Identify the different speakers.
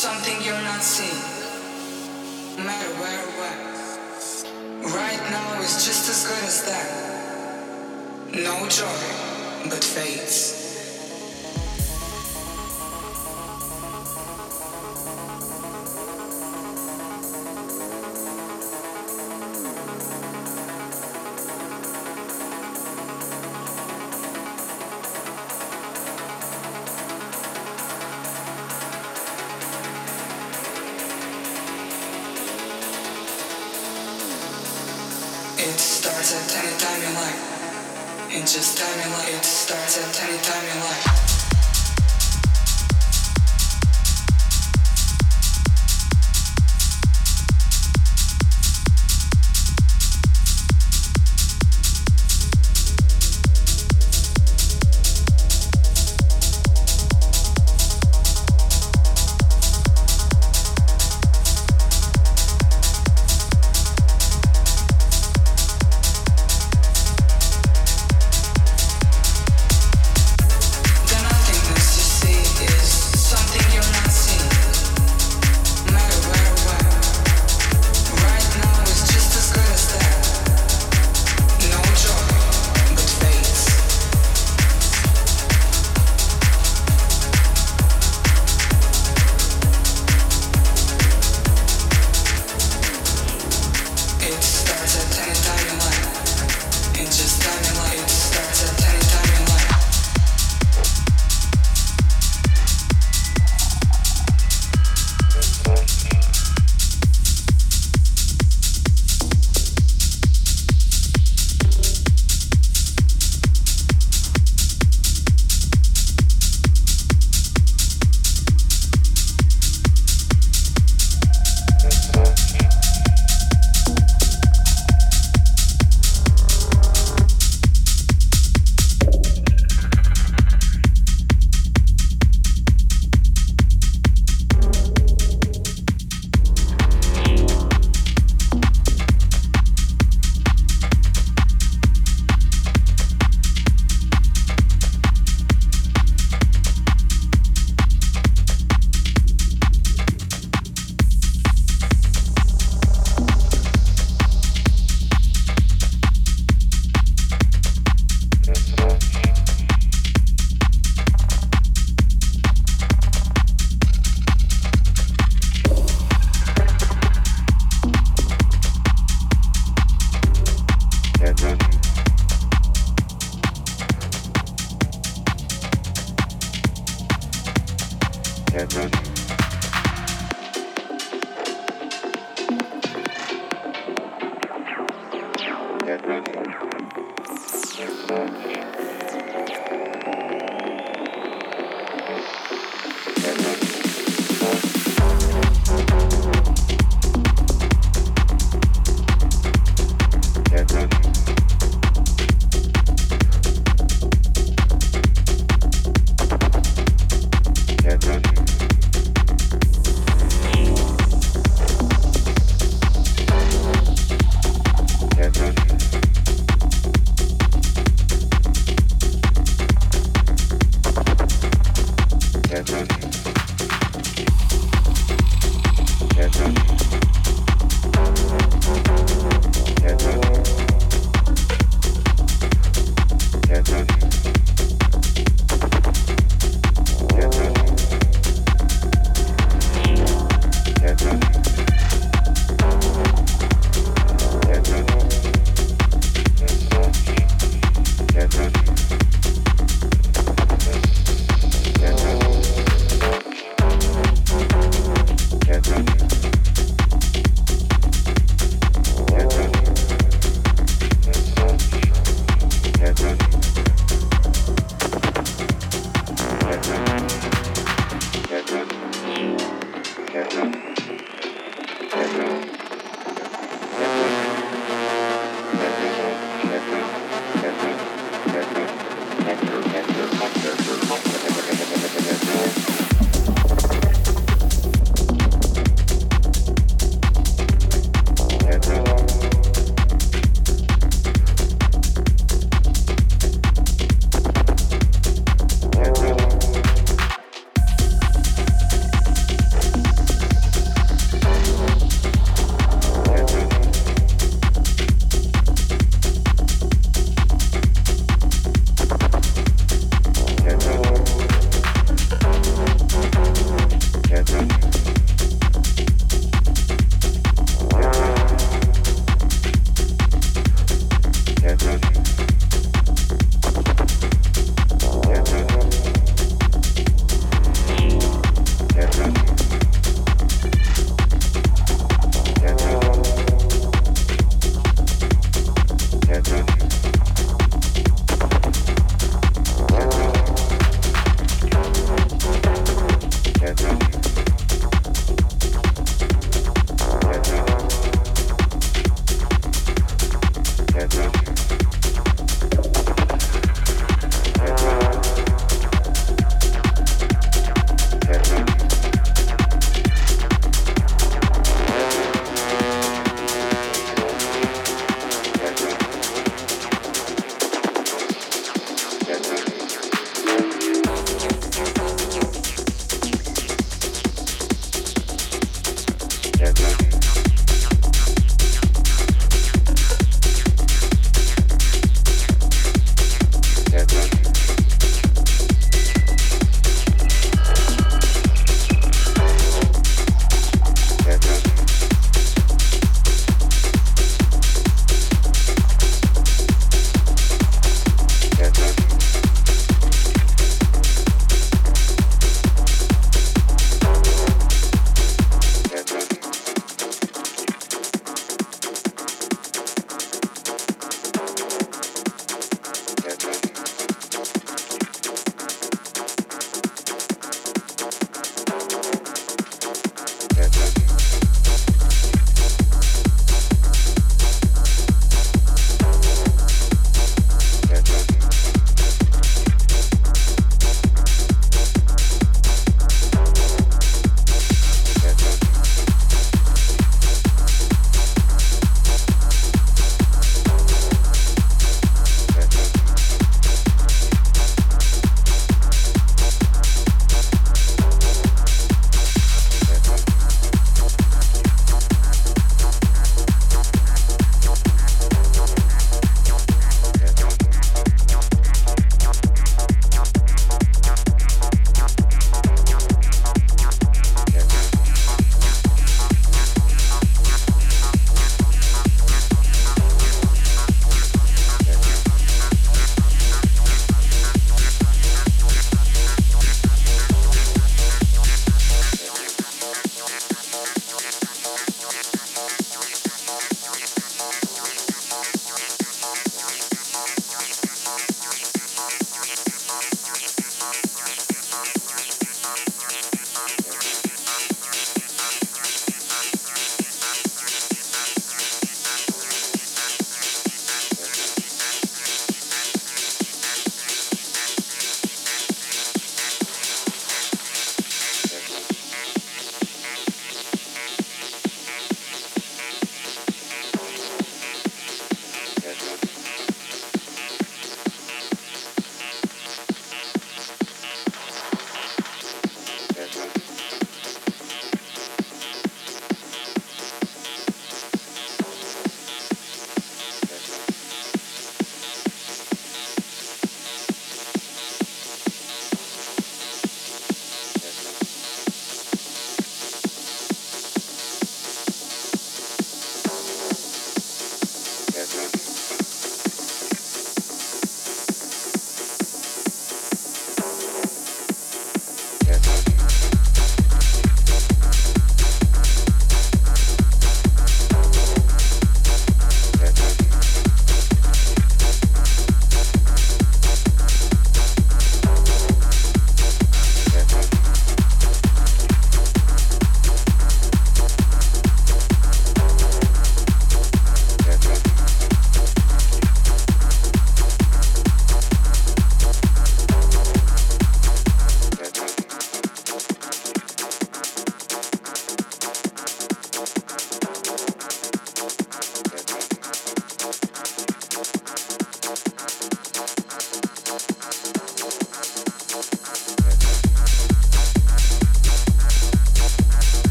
Speaker 1: Something you're not seeing. No matter where or what. Right now is just as good as that. No joy, but fades.